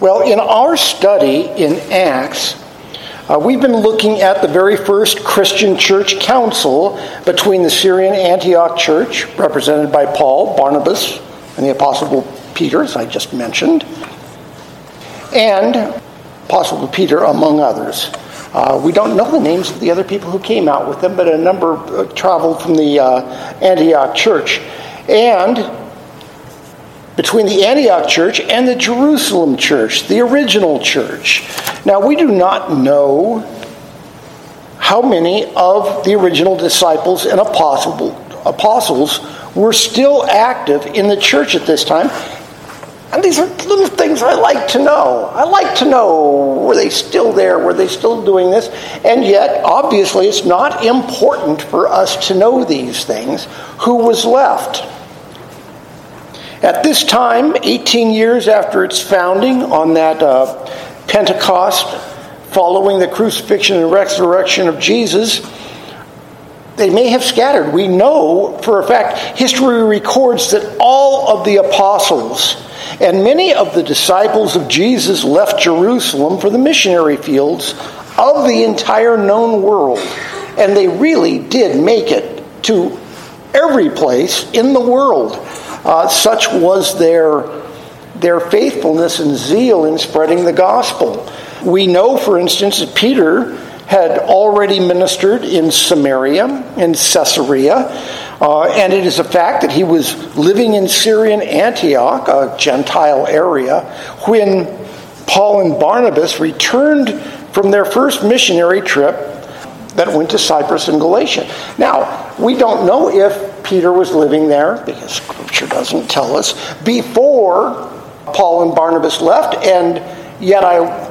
Well, in our study in Acts, uh, we've been looking at the very first Christian church council between the Syrian Antioch church, represented by Paul, Barnabas, and the Apostle Peter, as I just mentioned, and Apostle Peter, among others. Uh, we don't know the names of the other people who came out with them, but a number uh, traveled from the uh, Antioch church. And between the Antioch church and the Jerusalem church, the original church. Now, we do not know how many of the original disciples and apostles were still active in the church at this time. And these are little things I like to know. I like to know were they still there? Were they still doing this? And yet, obviously, it's not important for us to know these things. Who was left? At this time, 18 years after its founding, on that uh, Pentecost, following the crucifixion and resurrection of Jesus, they may have scattered. We know for a fact, history records that all of the apostles and many of the disciples of Jesus left Jerusalem for the missionary fields of the entire known world. And they really did make it to every place in the world. Uh, such was their, their faithfulness and zeal in spreading the gospel. We know, for instance, that Peter had already ministered in Samaria, in Caesarea, uh, and it is a fact that he was living in Syrian Antioch, a Gentile area, when Paul and Barnabas returned from their first missionary trip that went to Cyprus and Galatia. Now, we don't know if Peter was living there, because Scripture doesn't tell us, before Paul and Barnabas left, and yet I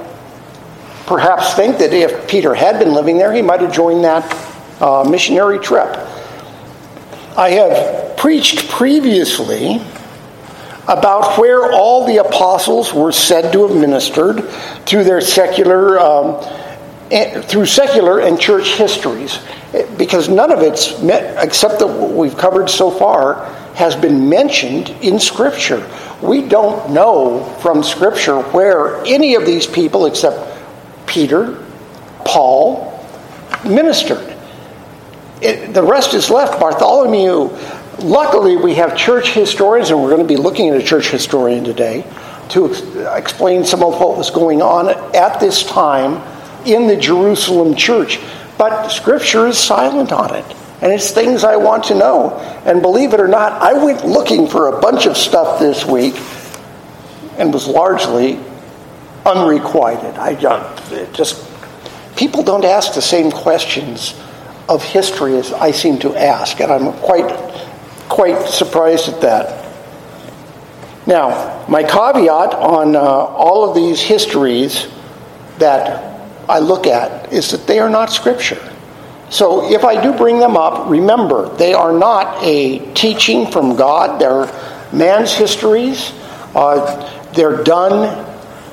perhaps think that if Peter had been living there, he might have joined that uh, missionary trip. I have preached previously about where all the apostles were said to have ministered through their secular um, through secular and church histories because none of it's met, except that what we've covered so far has been mentioned in Scripture. We don't know from Scripture where any of these people, except Peter, Paul, ministered. It, the rest is left. Bartholomew. Luckily, we have church historians, and we're going to be looking at a church historian today to ex- explain some of what was going on at this time in the Jerusalem church. But Scripture is silent on it. And it's things I want to know. And believe it or not, I went looking for a bunch of stuff this week and was largely unrequited. I just, people don't ask the same questions of history as I seem to ask, and I'm quite, quite surprised at that. Now, my caveat on uh, all of these histories that I look at is that they are not Scripture. So if I do bring them up, remember, they are not a teaching from God. They're man's histories. Uh, they're done.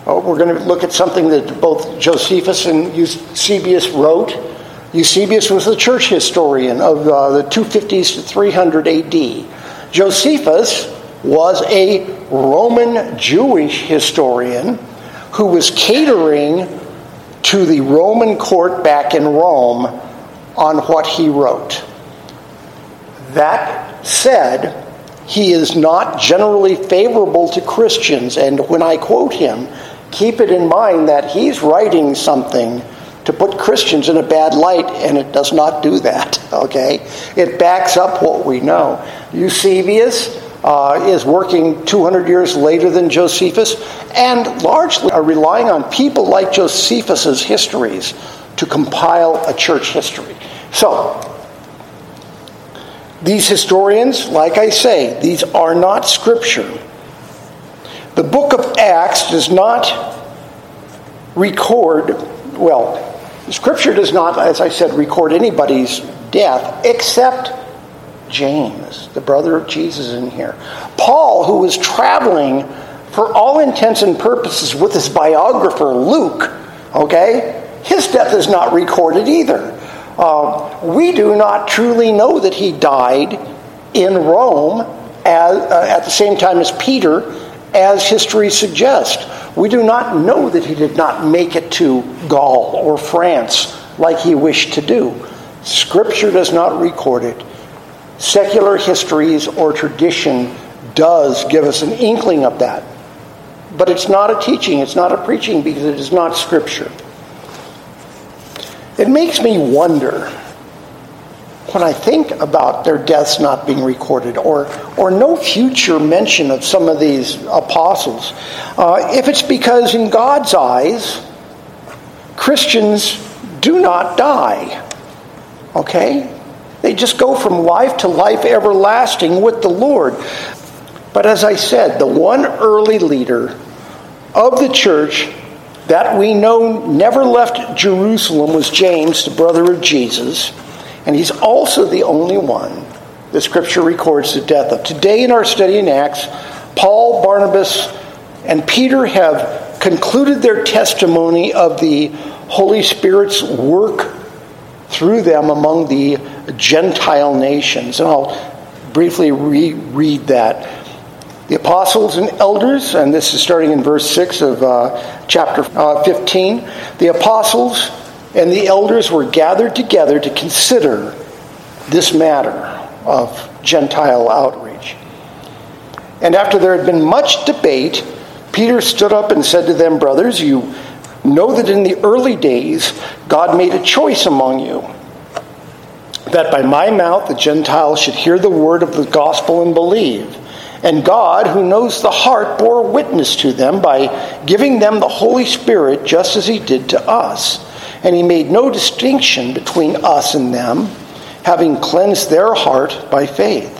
Uh, we're going to look at something that both Josephus and Eusebius wrote. Eusebius was the church historian of uh, the 250s to 300 AD. Josephus was a Roman Jewish historian who was catering to the Roman court back in Rome on what he wrote. That said, he is not generally favorable to Christians, and when I quote him, keep it in mind that he's writing something to put Christians in a bad light, and it does not do that, okay? It backs up what we know. Eusebius uh, is working 200 years later than Josephus, and largely are relying on people like Josephus's histories to compile a church history. So, these historians, like I say, these are not scripture. The book of Acts does not record, well, scripture does not, as I said, record anybody's death except James, the brother of Jesus, in here. Paul, who was traveling for all intents and purposes with his biographer, Luke, okay, his death is not recorded either. Uh, we do not truly know that he died in Rome as, uh, at the same time as Peter, as history suggests. We do not know that he did not make it to Gaul or France like he wished to do. Scripture does not record it. Secular histories or tradition does give us an inkling of that. But it's not a teaching, it's not a preaching because it is not Scripture. It makes me wonder when I think about their deaths not being recorded or, or no future mention of some of these apostles, uh, if it's because in God's eyes, Christians do not die. Okay? They just go from life to life everlasting with the Lord. But as I said, the one early leader of the church that we know never left Jerusalem was James, the brother of Jesus. And he's also the only one the scripture records the death of. Today in our study in Acts, Paul, Barnabas, and Peter have concluded their testimony of the Holy Spirit's work through them among the Gentile nations. And I'll briefly reread that. The apostles and elders, and this is starting in verse 6 of uh, chapter uh, 15, the apostles and the elders were gathered together to consider this matter of Gentile outreach. And after there had been much debate, Peter stood up and said to them, Brothers, you know that in the early days God made a choice among you, that by my mouth the Gentiles should hear the word of the gospel and believe. And God, who knows the heart, bore witness to them by giving them the Holy Spirit just as he did to us and he made no distinction between us and them, having cleansed their heart by faith.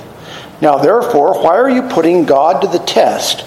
Now, therefore, why are you putting God to the test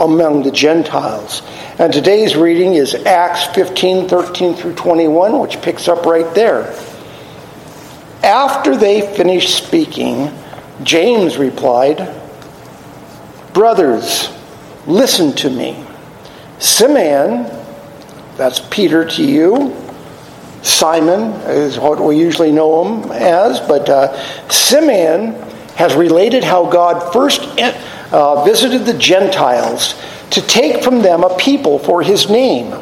among the Gentiles. And today's reading is Acts 15 13 through 21, which picks up right there. After they finished speaking, James replied, Brothers, listen to me. Simeon, that's Peter to you, Simon is what we usually know him as, but uh, Simeon has related how God first uh, visited the Gentiles to take from them a people for his name.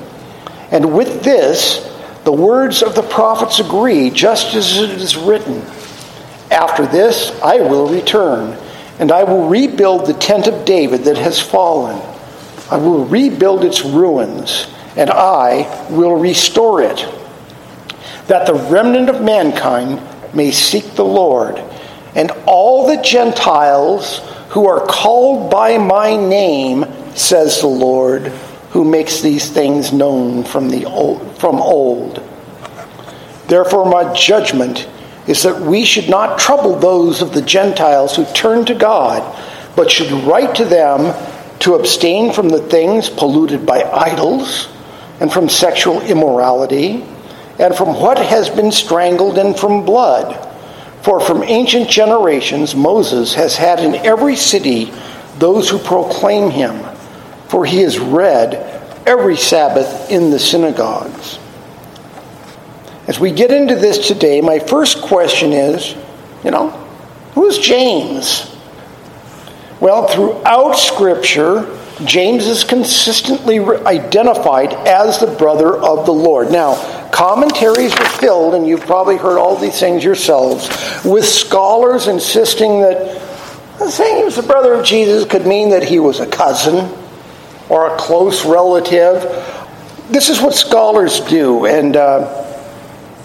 And with this, the words of the prophets agree, just as it is written After this, I will return, and I will rebuild the tent of David that has fallen. I will rebuild its ruins, and I will restore it that the remnant of mankind may seek the Lord, and all the Gentiles who are called by my name, says the Lord, who makes these things known from, the old, from old. Therefore, my judgment is that we should not trouble those of the Gentiles who turn to God, but should write to them to abstain from the things polluted by idols, and from sexual immorality and from what has been strangled and from blood. For from ancient generations Moses has had in every city those who proclaim him, for he is read every Sabbath in the synagogues. As we get into this today, my first question is you know, who's James? Well, throughout Scripture, James is consistently identified as the brother of the Lord. Now, commentaries were filled, and you've probably heard all these things yourselves, with scholars insisting that saying he was the brother of Jesus could mean that he was a cousin or a close relative. This is what scholars do, and uh,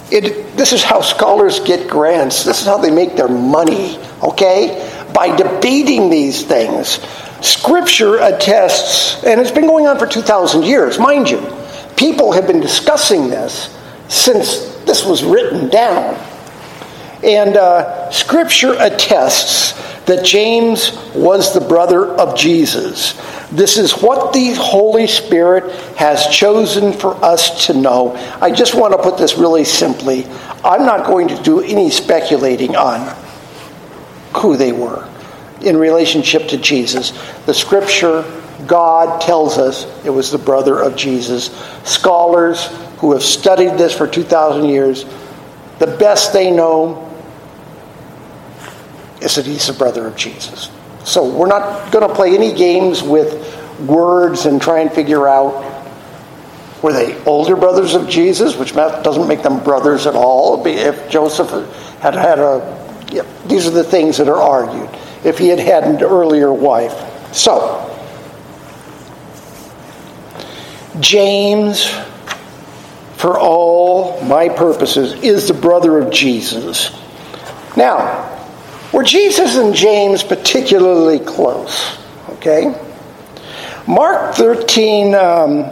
it, this is how scholars get grants. This is how they make their money, okay? By debating these things. Scripture attests, and it's been going on for 2,000 years, mind you. People have been discussing this since this was written down. And uh, Scripture attests that James was the brother of Jesus. This is what the Holy Spirit has chosen for us to know. I just want to put this really simply. I'm not going to do any speculating on who they were in relationship to Jesus. The scripture, God tells us it was the brother of Jesus. Scholars who have studied this for 2,000 years, the best they know is that he's the brother of Jesus. So we're not going to play any games with words and try and figure out were they older brothers of Jesus, which doesn't make them brothers at all. If Joseph had had a, yeah, these are the things that are argued. If he had had an earlier wife. So, James, for all my purposes, is the brother of Jesus. Now, were Jesus and James particularly close? Okay? Mark 13, um,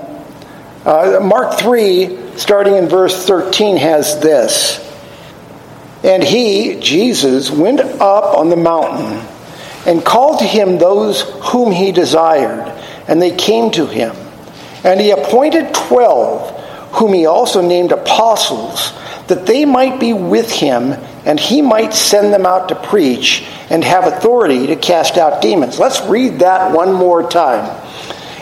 uh, Mark 3, starting in verse 13, has this. And he, Jesus, went up on the mountain and called to him those whom he desired, and they came to him. And he appointed twelve, whom he also named apostles, that they might be with him and he might send them out to preach and have authority to cast out demons. Let's read that one more time.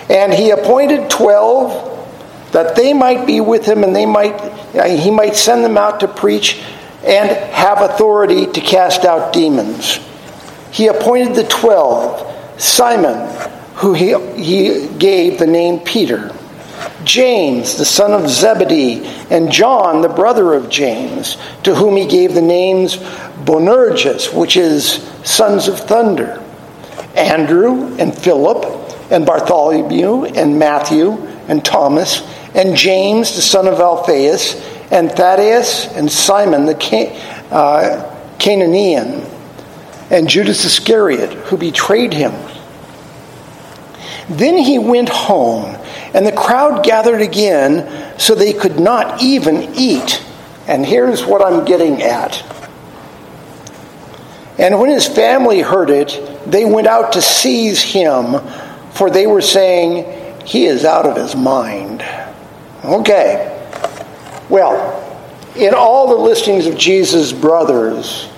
And he appointed 12 that they might be with him and they might uh, he might send them out to preach and have authority to cast out demons. He appointed the 12 Simon who he, he gave the name Peter James, the son of Zebedee, and John, the brother of James, to whom he gave the names Boanerges, which is sons of thunder, Andrew, and Philip, and Bartholomew, and Matthew, and Thomas, and James, the son of Alphaeus, and Thaddeus, and Simon the Can- uh, Canaanian, and Judas Iscariot, who betrayed him. Then he went home and the crowd gathered again so they could not even eat. And here's what I'm getting at. And when his family heard it, they went out to seize him, for they were saying, He is out of his mind. Okay. Well, in all the listings of Jesus' brothers,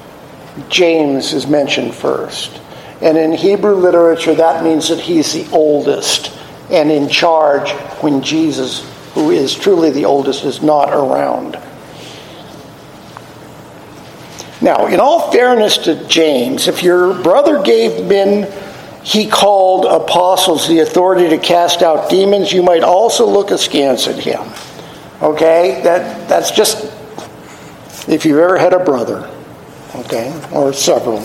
James is mentioned first. And in Hebrew literature, that means that he's the oldest and in charge when Jesus, who is truly the oldest, is not around. Now, in all fairness to James, if your brother gave men he called apostles the authority to cast out demons, you might also look askance at him. Okay? That that's just if you've ever had a brother, okay, or several.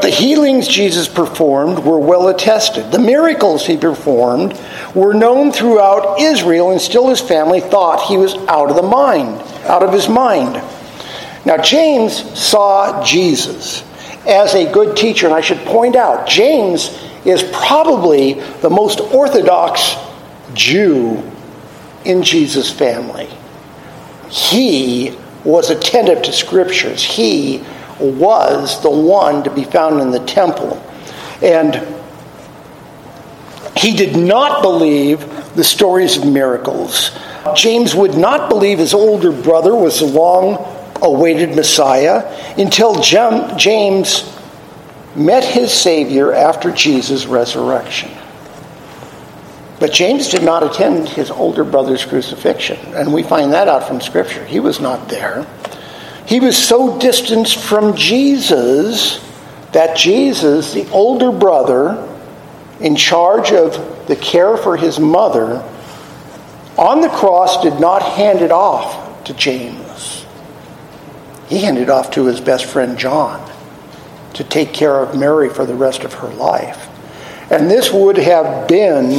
But the healings Jesus performed were well attested. The miracles he performed were known throughout Israel, and still his family thought he was out of the mind, out of his mind. Now, James saw Jesus as a good teacher, and I should point out, James is probably the most orthodox Jew in Jesus' family. He was attentive to scriptures. He was the one to be found in the temple. And he did not believe the stories of miracles. James would not believe his older brother was the long awaited Messiah until James met his Savior after Jesus' resurrection. But James did not attend his older brother's crucifixion, and we find that out from Scripture. He was not there. He was so distanced from Jesus that Jesus, the older brother, in charge of the care for his mother, on the cross did not hand it off to James. He handed it off to his best friend John to take care of Mary for the rest of her life. And this would have been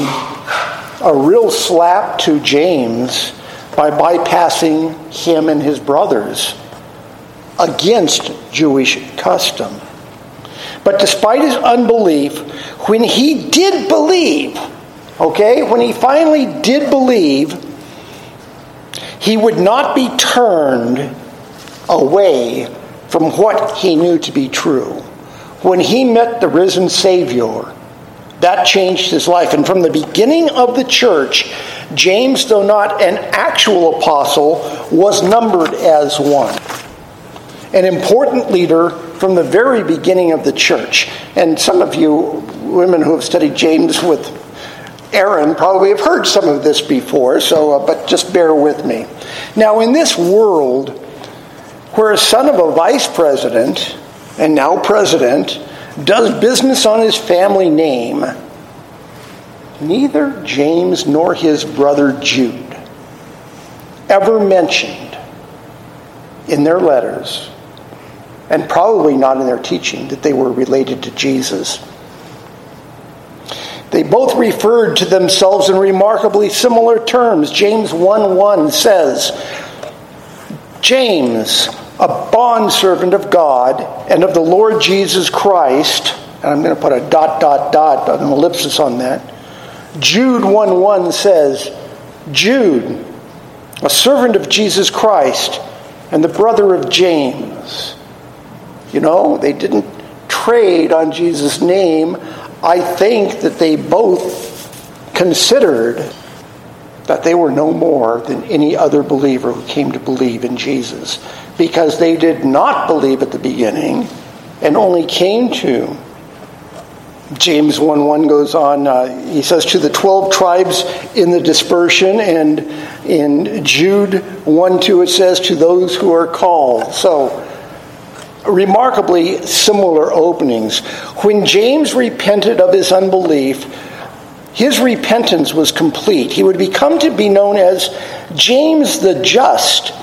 a real slap to James by bypassing him and his brothers against Jewish custom. But despite his unbelief, when he did believe, okay, when he finally did believe, he would not be turned away from what he knew to be true. when he met the risen Savior, that changed his life. And from the beginning of the church, James, though not an actual apostle, was numbered as one. An important leader from the very beginning of the church. And some of you women who have studied James with Aaron probably have heard some of this before, so uh, but just bear with me. Now, in this world where a son of a vice president and now president does business on his family name, neither James nor his brother Jude ever mentioned in their letters, and probably not in their teaching, that they were related to Jesus. They both referred to themselves in remarkably similar terms. James 1 1 says, James, a bondservant of God and of the Lord Jesus Christ, and I'm going to put a dot, dot, dot, an ellipsis on that. Jude 1 1 says, Jude, a servant of Jesus Christ and the brother of James. You know, they didn't trade on Jesus' name. I think that they both considered that they were no more than any other believer who came to believe in Jesus because they did not believe at the beginning and only came to. James 1 1 goes on, uh, he says, to the 12 tribes in the dispersion, and in Jude 1 2 it says, to those who are called. So, remarkably similar openings. When James repented of his unbelief, his repentance was complete. He would become to be known as James the Just,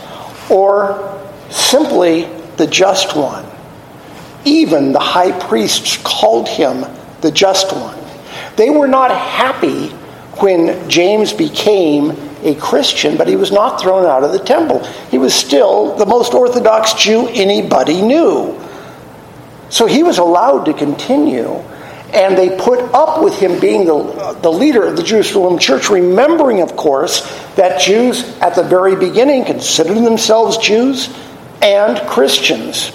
or simply the just one. Even the high priests called him the just one. They were not happy when James became a Christian, but he was not thrown out of the temple. He was still the most Orthodox Jew anybody knew. So he was allowed to continue, and they put up with him being the, the leader of the Jerusalem church, remembering, of course, that Jews at the very beginning considered themselves Jews and Christians.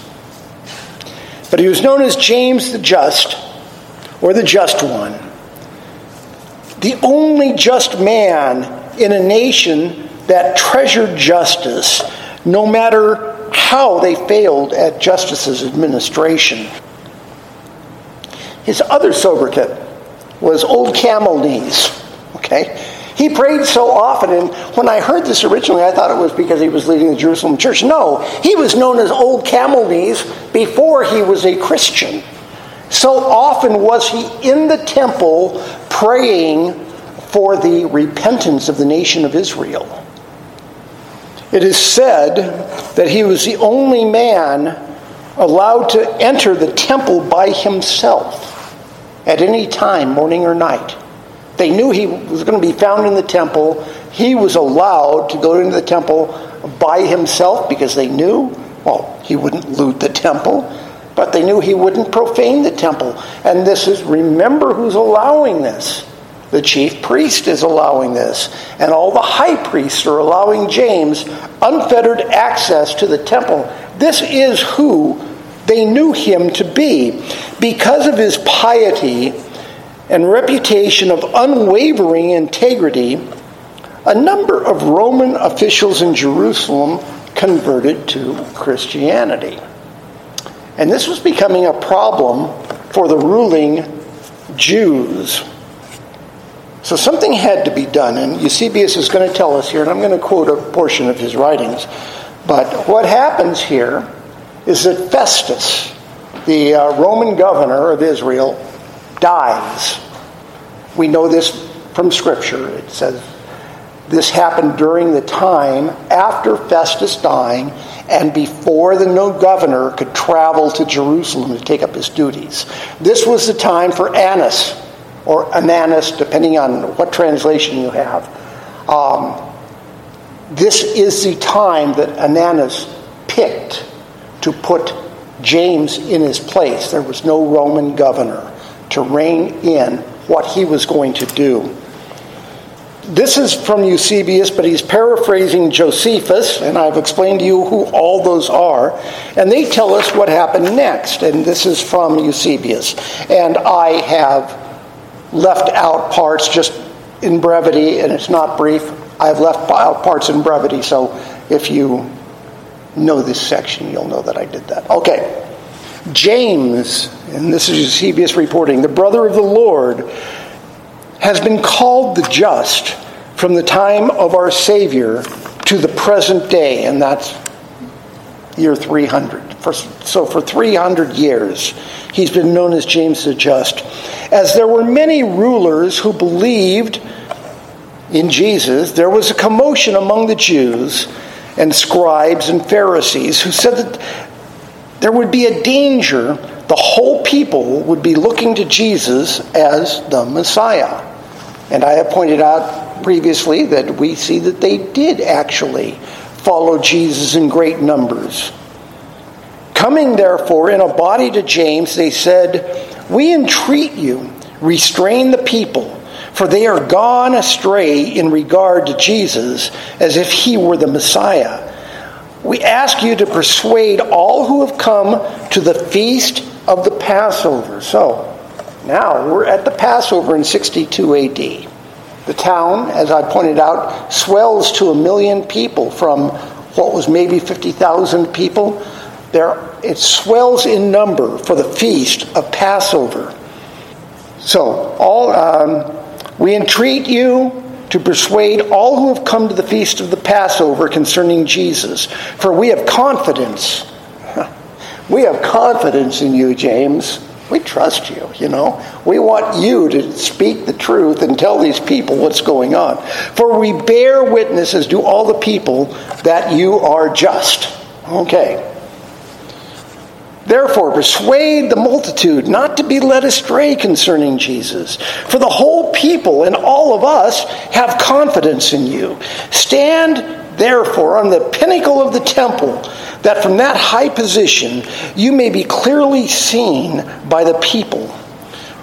But he was known as James the Just, or the Just One. The only just man in a nation that treasured justice, no matter how they failed at justice's administration. His other sobriquet was Old Camel Knees. Okay? He prayed so often, and when I heard this originally, I thought it was because he was leading the Jerusalem church. No, he was known as Old Camel Knees before he was a Christian. So often was he in the temple praying for the repentance of the nation of Israel. It is said that he was the only man allowed to enter the temple by himself at any time, morning or night. They knew he was going to be found in the temple. He was allowed to go into the temple by himself because they knew, well, he wouldn't loot the temple, but they knew he wouldn't profane the temple. And this is, remember who's allowing this. The chief priest is allowing this. And all the high priests are allowing James unfettered access to the temple. This is who they knew him to be. Because of his piety, and reputation of unwavering integrity, a number of Roman officials in Jerusalem converted to Christianity. And this was becoming a problem for the ruling Jews. So something had to be done, and Eusebius is going to tell us here, and I'm going to quote a portion of his writings. But what happens here is that Festus, the uh, Roman governor of Israel, dies. We know this from Scripture. It says this happened during the time after Festus dying and before the new governor could travel to Jerusalem to take up his duties. This was the time for Annas, or Ananus, depending on what translation you have. Um, this is the time that Ananus picked to put James in his place. There was no Roman governor to rein in what he was going to do. this is from Eusebius, but he's paraphrasing Josephus, and I've explained to you who all those are. And they tell us what happened next. And this is from Eusebius. And I have left out parts just in brevity, and it's not brief. I've left out parts in brevity, so if you know this section, you'll know that I did that. Okay. James, and this is Eusebius reporting, the brother of the Lord has been called the just from the time of our Savior to the present day, and that's year 300. For, so for 300 years, he's been known as James the Just. As there were many rulers who believed in Jesus, there was a commotion among the Jews and scribes and Pharisees who said that there would be a danger the whole people would be looking to Jesus as the Messiah. And I have pointed out previously that we see that they did actually follow Jesus in great numbers. Coming therefore in a body to James, they said, We entreat you, restrain the people, for they are gone astray in regard to Jesus, as if he were the Messiah. We ask you to persuade all who have come to the feast of the Passover. So, now we're at the Passover in 62 AD. The town, as I pointed out, swells to a million people from what was maybe 50,000 people. There, it swells in number for the feast of Passover. So, all um, we entreat you to persuade all who have come to the feast of the Passover concerning Jesus, for we have confidence. We have confidence in you, James we trust you, you know. We want you to speak the truth and tell these people what's going on. For we bear witness, as do all the people, that you are just. Okay. Therefore, persuade the multitude not to be led astray concerning Jesus. For the whole people and all of us have confidence in you. Stand therefore on the pinnacle of the temple, that from that high position you may be clearly seen by the people.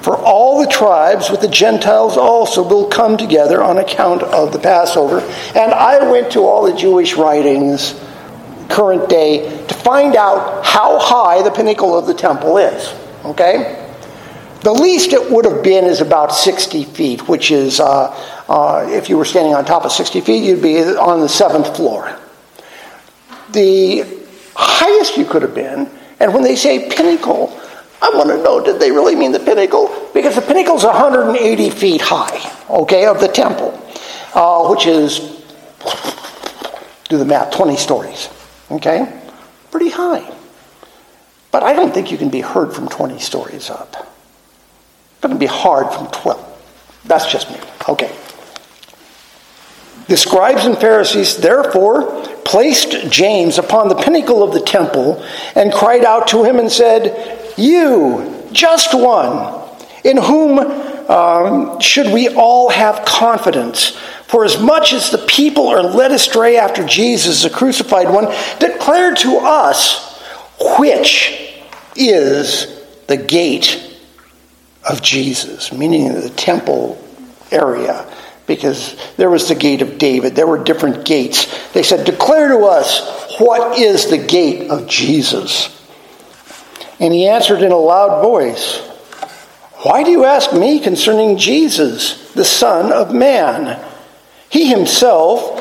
For all the tribes with the Gentiles also will come together on account of the Passover. And I went to all the Jewish writings, current day, to find out how high the pinnacle of the temple is. Okay? The least it would have been is about 60 feet, which is uh, uh, if you were standing on top of 60 feet, you'd be on the seventh floor. The highest you could have been, and when they say pinnacle, I want to know did they really mean the pinnacle? Because the pinnacle is 180 feet high, okay, of the temple, uh, which is, do the math, 20 stories, okay? Pretty high. But I don't think you can be heard from 20 stories up. It's going to be hard from 12. That's just me. Okay. The scribes and Pharisees therefore placed James upon the pinnacle of the temple and cried out to him and said, You, just one, in whom um, should we all have confidence? For as much as the people are led astray after Jesus, the crucified one, declare to us which is the gate of Jesus, meaning the temple area because there was the gate of David. There were different gates. They said, Declare to us what is the gate of Jesus. And he answered in a loud voice, Why do you ask me concerning Jesus, the Son of Man? He himself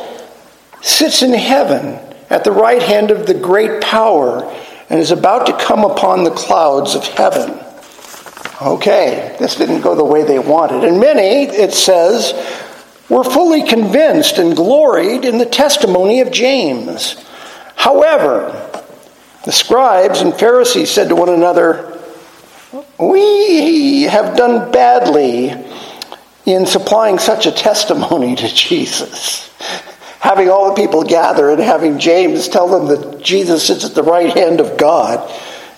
sits in heaven at the right hand of the great power and is about to come upon the clouds of heaven. Okay, this didn't go the way they wanted. And many, it says, were fully convinced and gloried in the testimony of James. However, the scribes and Pharisees said to one another, We have done badly in supplying such a testimony to Jesus. having all the people gather and having James tell them that Jesus sits at the right hand of God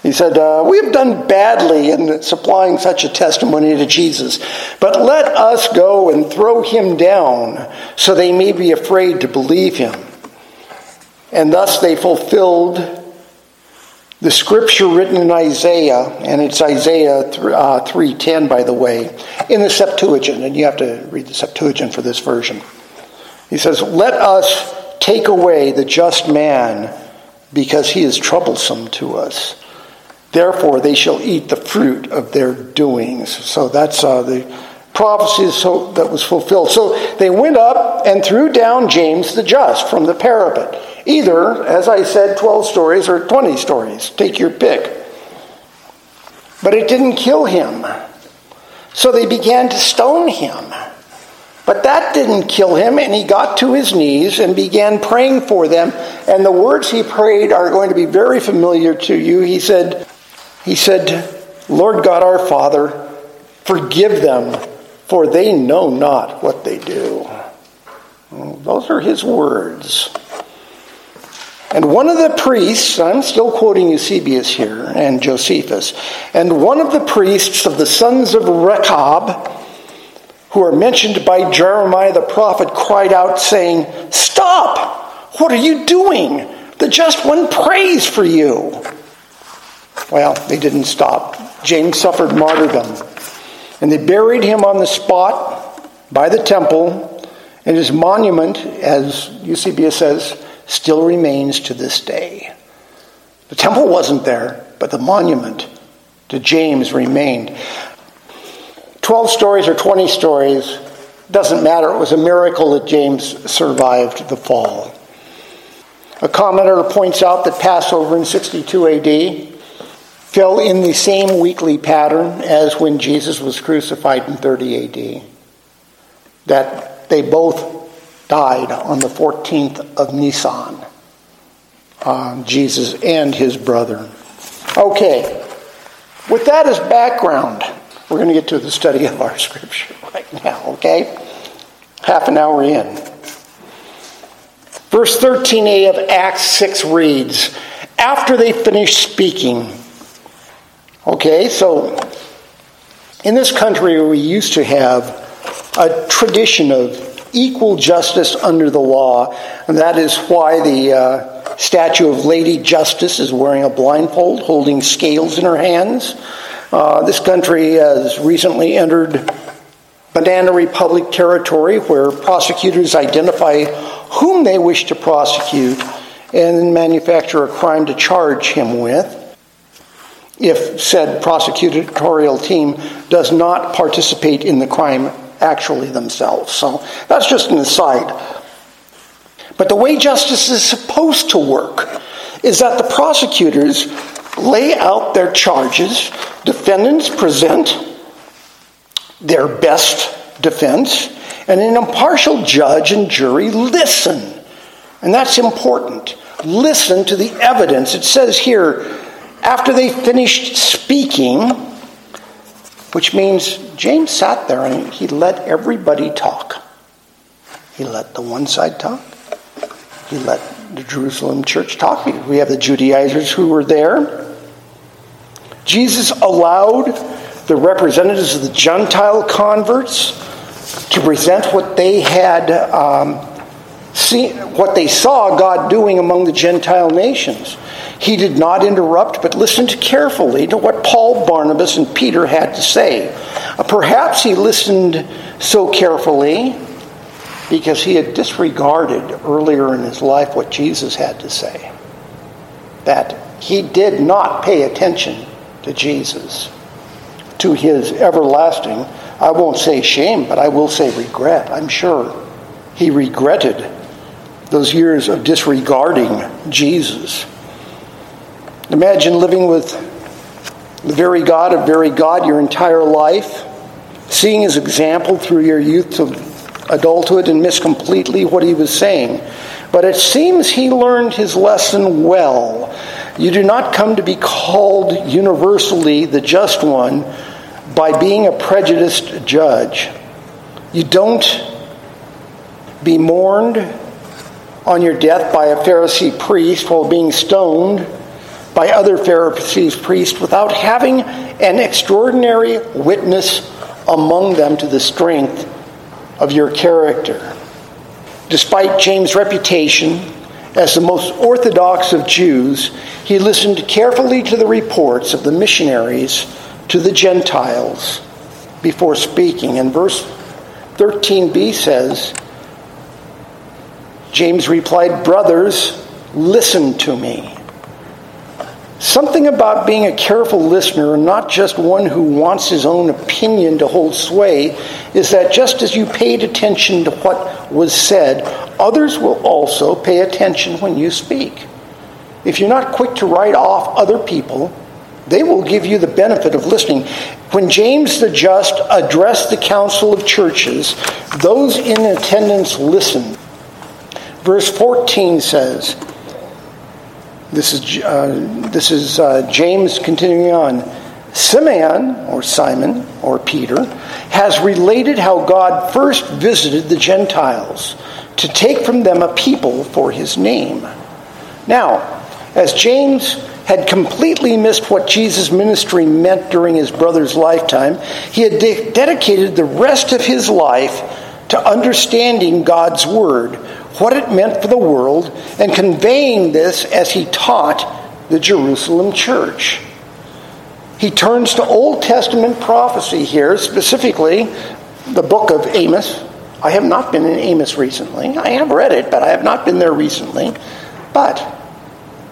he said, uh, We have done badly in supplying such a testimony to Jesus, but let us go and throw him down so they may be afraid to believe him. And thus they fulfilled the scripture written in Isaiah, and it's Isaiah 3:10 uh, by the way, in the Septuagint, and you have to read the Septuagint for this version. He says, "Let us take away the just man because he is troublesome to us. Therefore they shall eat the fruit of their doings." So that's uh, the prophecy that was fulfilled. So they went up and threw down James the just from the parapet. Either, as I said, 12 stories or 20 stories. Take your pick. But it didn't kill him. So they began to stone him. But that didn't kill him, and he got to his knees and began praying for them. And the words he prayed are going to be very familiar to you. He said, he said, Lord God our Father, forgive them, for they know not what they do. Those are his words. And one of the priests, I'm still quoting Eusebius here and Josephus, and one of the priests of the sons of Rechab, who are mentioned by Jeremiah the prophet, cried out, saying, Stop! What are you doing? The just one prays for you. Well, they didn't stop. James suffered martyrdom. And they buried him on the spot by the temple, and his monument, as Eusebius says, still remains to this day. The temple wasn't there, but the monument to James remained. 12 stories or 20 stories, doesn't matter. It was a miracle that James survived the fall. A commentator points out that Passover in 62 AD fell in the same weekly pattern as when Jesus was crucified in 30 AD. That they both died on the 14th of Nisan. Um, Jesus and his brother. Okay, with that as background, we're going to get to the study of our scripture right now, okay? Half an hour in. Verse 13a of Acts 6 reads After they finished speaking, okay, so in this country we used to have a tradition of equal justice under the law, and that is why the uh, statue of Lady Justice is wearing a blindfold, holding scales in her hands. Uh, this country has recently entered Banana Republic territory where prosecutors identify whom they wish to prosecute and manufacture a crime to charge him with if said prosecutorial team does not participate in the crime actually themselves. So that's just an aside. But the way justice is supposed to work is that the prosecutors lay out their charges, defendants present their best defense, and an impartial judge and jury listen. And that's important. Listen to the evidence. It says here, after they finished speaking, which means James sat there and he let everybody talk. He let the one side talk. He let the Jerusalem church talk. We have the Judaizers who were there. Jesus allowed the representatives of the Gentile converts to present what they had um, seen, what they saw God doing among the Gentile nations. He did not interrupt, but listened carefully to what Paul, Barnabas, and Peter had to say. Uh, perhaps he listened so carefully because he had disregarded earlier in his life what Jesus had to say. That he did not pay attention to Jesus, to his everlasting, I won't say shame, but I will say regret. I'm sure he regretted those years of disregarding Jesus. Imagine living with the very God of very God your entire life, seeing his example through your youth to adulthood and miss completely what he was saying. But it seems he learned his lesson well. You do not come to be called universally the just one by being a prejudiced judge. You don't be mourned on your death by a Pharisee priest while being stoned by other Pharisees priests without having an extraordinary witness among them to the strength of your character. Despite James' reputation As the most orthodox of Jews, he listened carefully to the reports of the missionaries to the Gentiles before speaking. And verse 13b says, James replied, Brothers, listen to me. Something about being a careful listener, and not just one who wants his own opinion to hold sway, is that just as you paid attention to what was said, others will also pay attention when you speak. If you're not quick to write off other people, they will give you the benefit of listening. When James the Just addressed the council of churches, those in attendance listened. Verse 14 says, this is, uh, this is uh, James continuing on. Simeon, or Simon, or Peter, has related how God first visited the Gentiles to take from them a people for his name. Now, as James had completely missed what Jesus' ministry meant during his brother's lifetime, he had de- dedicated the rest of his life to understanding God's Word, what it meant for the world, and conveying this as he taught the Jerusalem church. He turns to Old Testament prophecy here, specifically the book of Amos. I have not been in Amos recently. I have read it, but I have not been there recently. But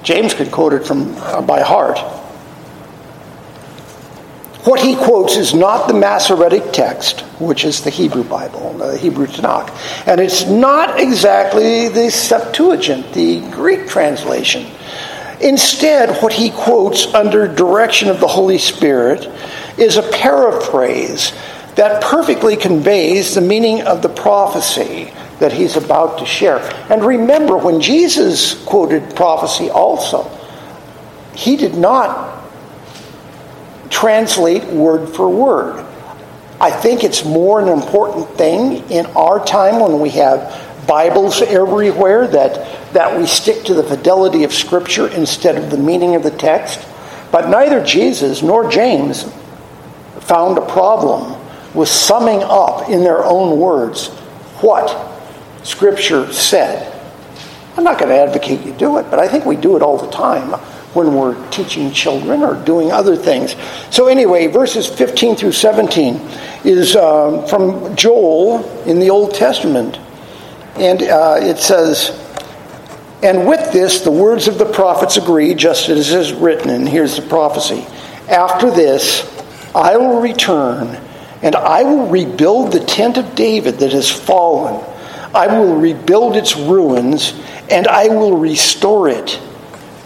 James could quote it from uh, by heart. What he quotes is not the Masoretic text, which is the Hebrew Bible, the Hebrew Tanakh. And it's not exactly the Septuagint, the Greek translation. Instead, what he quotes under direction of the Holy Spirit is a paraphrase that perfectly conveys the meaning of the prophecy that he's about to share. And remember, when Jesus quoted prophecy also, he did not translate word for word. I think it's more an important thing in our time when we have Bibles everywhere that, that we stick to the fidelity of Scripture instead of the meaning of the text. But neither Jesus nor James found a problem with summing up in their own words what Scripture said. I'm not going to advocate you do it, but I think we do it all the time when we're teaching children or doing other things. So, anyway, verses 15 through 17 is um, from Joel in the Old Testament. And uh, it says, And with this, the words of the prophets agree, just as is written. And here's the prophecy After this, I will return, and I will rebuild the tent of David that has fallen. I will rebuild its ruins, and I will restore it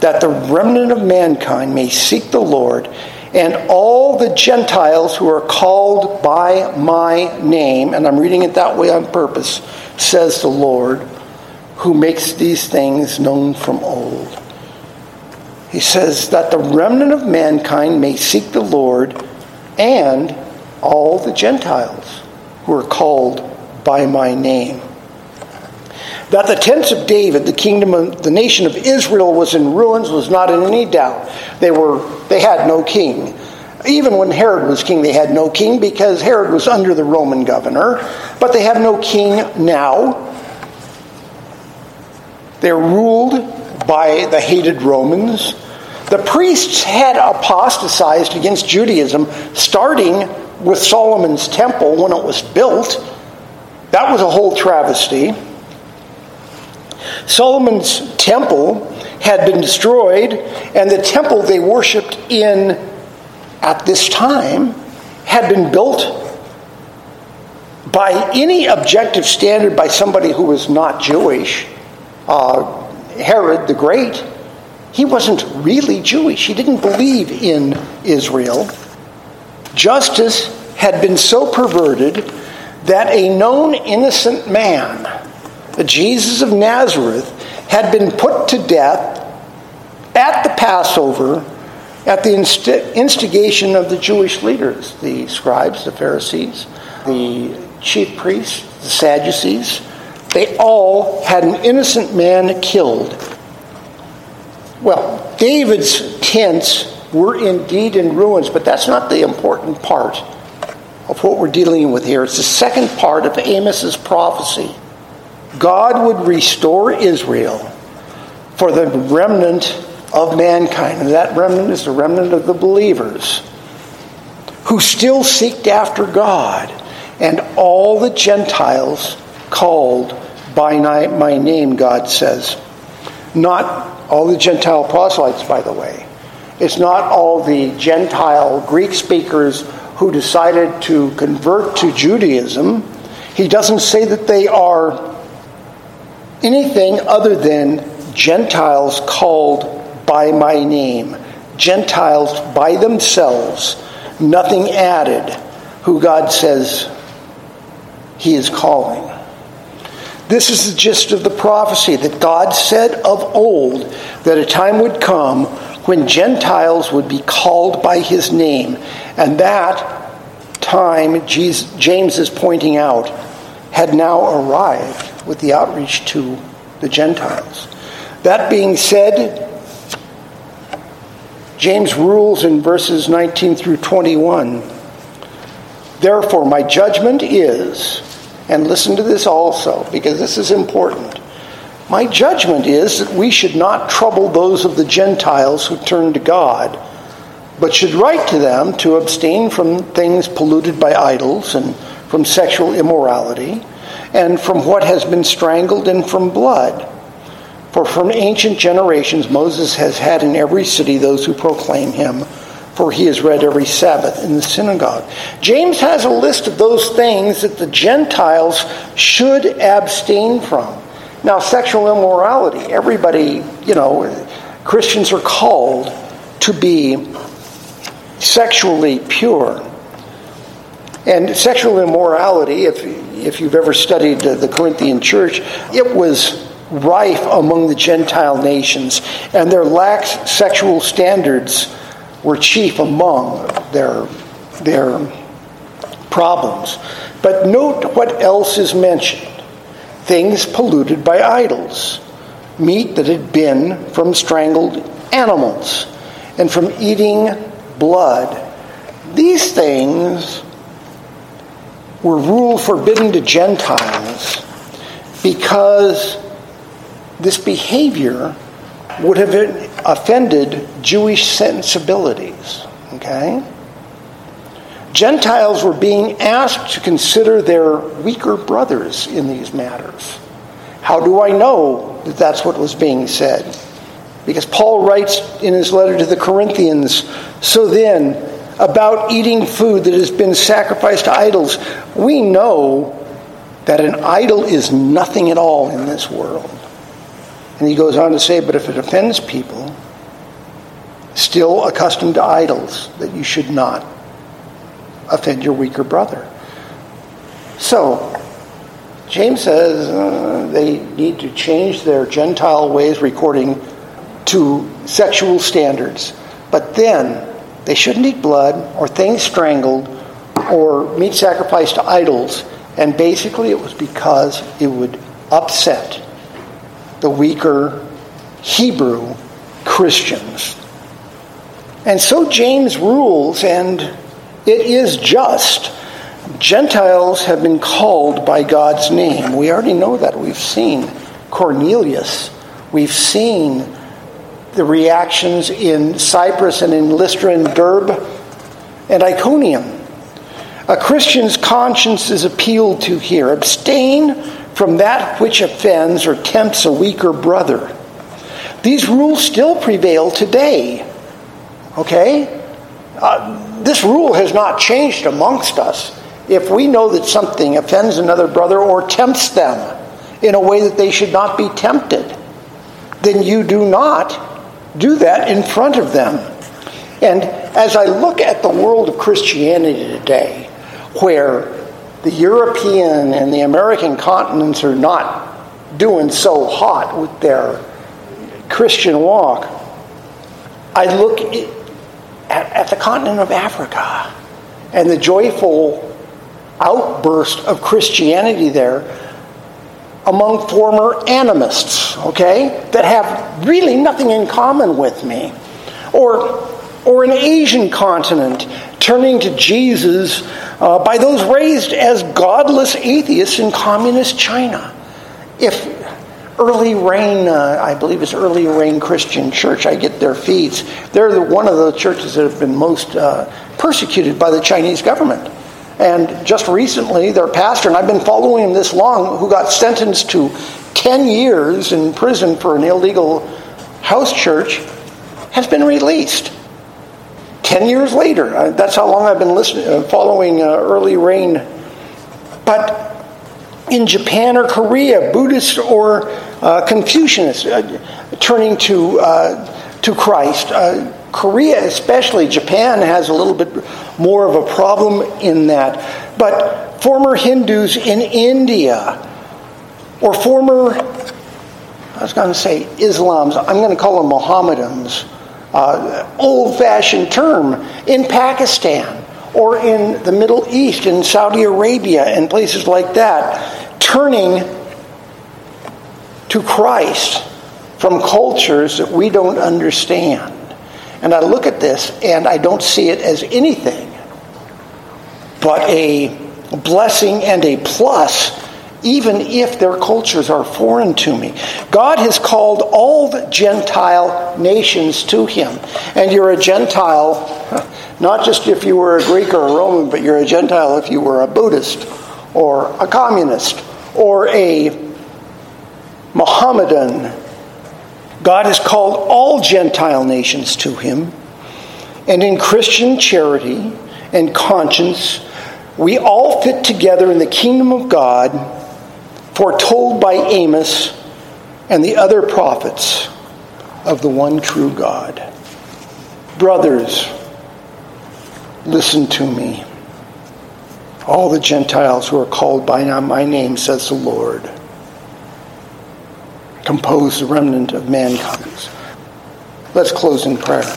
that the remnant of mankind may seek the Lord, and all the Gentiles who are called by my name, and I'm reading it that way on purpose, says the Lord, who makes these things known from old. He says that the remnant of mankind may seek the Lord and all the Gentiles who are called by my name that the tents of David, the kingdom of the nation of Israel, was in ruins was not in any doubt. They were they had no king. Even when Herod was king, they had no king because Herod was under the Roman governor, but they have no king now. They're ruled by the hated Romans. The priests had apostatized against Judaism, starting with Solomon's temple when it was built. That was a whole travesty. Solomon's temple had been destroyed, and the temple they worshiped in at this time had been built by any objective standard by somebody who was not Jewish. Uh, Herod the Great, he wasn't really Jewish. He didn't believe in Israel. Justice had been so perverted that a known innocent man Jesus of Nazareth, had been put to death at the Passover at the instigation of the Jewish leaders, the scribes, the Pharisees, the chief priests, the Sadducees. They all had an innocent man killed. Well, David's tents were indeed in ruins, but that's not the important part of what we're dealing with here. It's the second part of Amos's prophecy. God would restore Israel for the remnant of mankind. And that remnant is the remnant of the believers who still seeked after God and all the Gentiles called by my name, God says. Not all the Gentile proselytes, by the way. It's not all the Gentile Greek speakers who decided to convert to Judaism. He doesn't say that they are anything other than Gentiles called by my name. Gentiles by themselves, nothing added, who God says he is calling. This is the gist of the prophecy that God said of old that a time would come when Gentiles would be called by his name. And that time, James is pointing out, had now arrived with the outreach to the Gentiles. That being said, James rules in verses 19 through 21. Therefore, my judgment is, and listen to this also, because this is important. My judgment is that we should not trouble those of the Gentiles who turn to God, but should write to them to abstain from things polluted by idols, and from sexual immorality, and from what has been strangled, and from blood. For from ancient generations Moses has had in every city those who proclaim him, for he is read every Sabbath in the synagogue. James has a list of those things that the Gentiles should abstain from. Now, sexual immorality, everybody, you know, Christians are called to be sexually pure. And sexual immorality, if, if you've ever studied the Corinthian church, it was rife among the Gentile nations, and their lax sexual standards were chief among their, their problems. But note what else is mentioned things polluted by idols, meat that had been from strangled animals, and from eating blood. These things were rule forbidden to Gentiles because this behavior would have offended Jewish sensibilities. Okay? Gentiles were being asked to consider their weaker brothers in these matters. How do I know that that's what was being said? Because Paul writes in his letter to the Corinthians So then, about eating food that has been sacrificed to idols, we know that an idol is nothing at all in this world. And he goes on to say, but if it offends people, still accustomed to idols, that you should not offend your weaker brother. So, James says uh, they need to change their Gentile ways recording to sexual standards. But then, they shouldn't eat blood or things strangled or meat sacrificed to idols. And basically, it was because it would upset the weaker Hebrew Christians. And so James rules, and it is just. Gentiles have been called by God's name. We already know that. We've seen Cornelius. We've seen the reactions in Cyprus and in Lystra and Derbe and Iconium. A Christian's conscience is appealed to here. Abstain from that which offends or tempts a weaker brother. These rules still prevail today. Okay? Uh, this rule has not changed amongst us. If we know that something offends another brother or tempts them in a way that they should not be tempted, then you do not do that in front of them. And as I look at the world of Christianity today, where the European and the American continents are not doing so hot with their Christian walk, I look at, at the continent of Africa and the joyful outburst of Christianity there among former animists, okay, that have really nothing in common with me. Or, or an Asian continent turning to Jesus uh, by those raised as godless atheists in communist China. If Early Rain, uh, I believe it's Early Rain Christian Church. I get their feeds. They're the, one of the churches that have been most uh, persecuted by the Chinese government. And just recently, their pastor, and I've been following him this long, who got sentenced to 10 years in prison for an illegal house church, has been released. 10 years later. Uh, that's how long I've been listening, uh, following uh, Early Rain. But in Japan or Korea, Buddhists or uh, uh, turning to, uh, to Christ. Korea, especially, Japan has a little bit more of a problem in that. But former Hindus in India, or former, I was going to say Islams, I'm going to call them Mohammedans, uh, old fashioned term, in Pakistan or in the Middle East, in Saudi Arabia, and places like that, turning to Christ from cultures that we don't understand. And I look at this and I don't see it as anything but a blessing and a plus, even if their cultures are foreign to me. God has called all the Gentile nations to Him. And you're a Gentile not just if you were a Greek or a Roman, but you're a Gentile if you were a Buddhist or a communist or a Mohammedan. God has called all Gentile nations to him. And in Christian charity and conscience, we all fit together in the kingdom of God, foretold by Amos and the other prophets of the one true God. Brothers, Listen to me. All the Gentiles who are called by my name, says the Lord, compose the remnant of mankind. Let's close in prayer.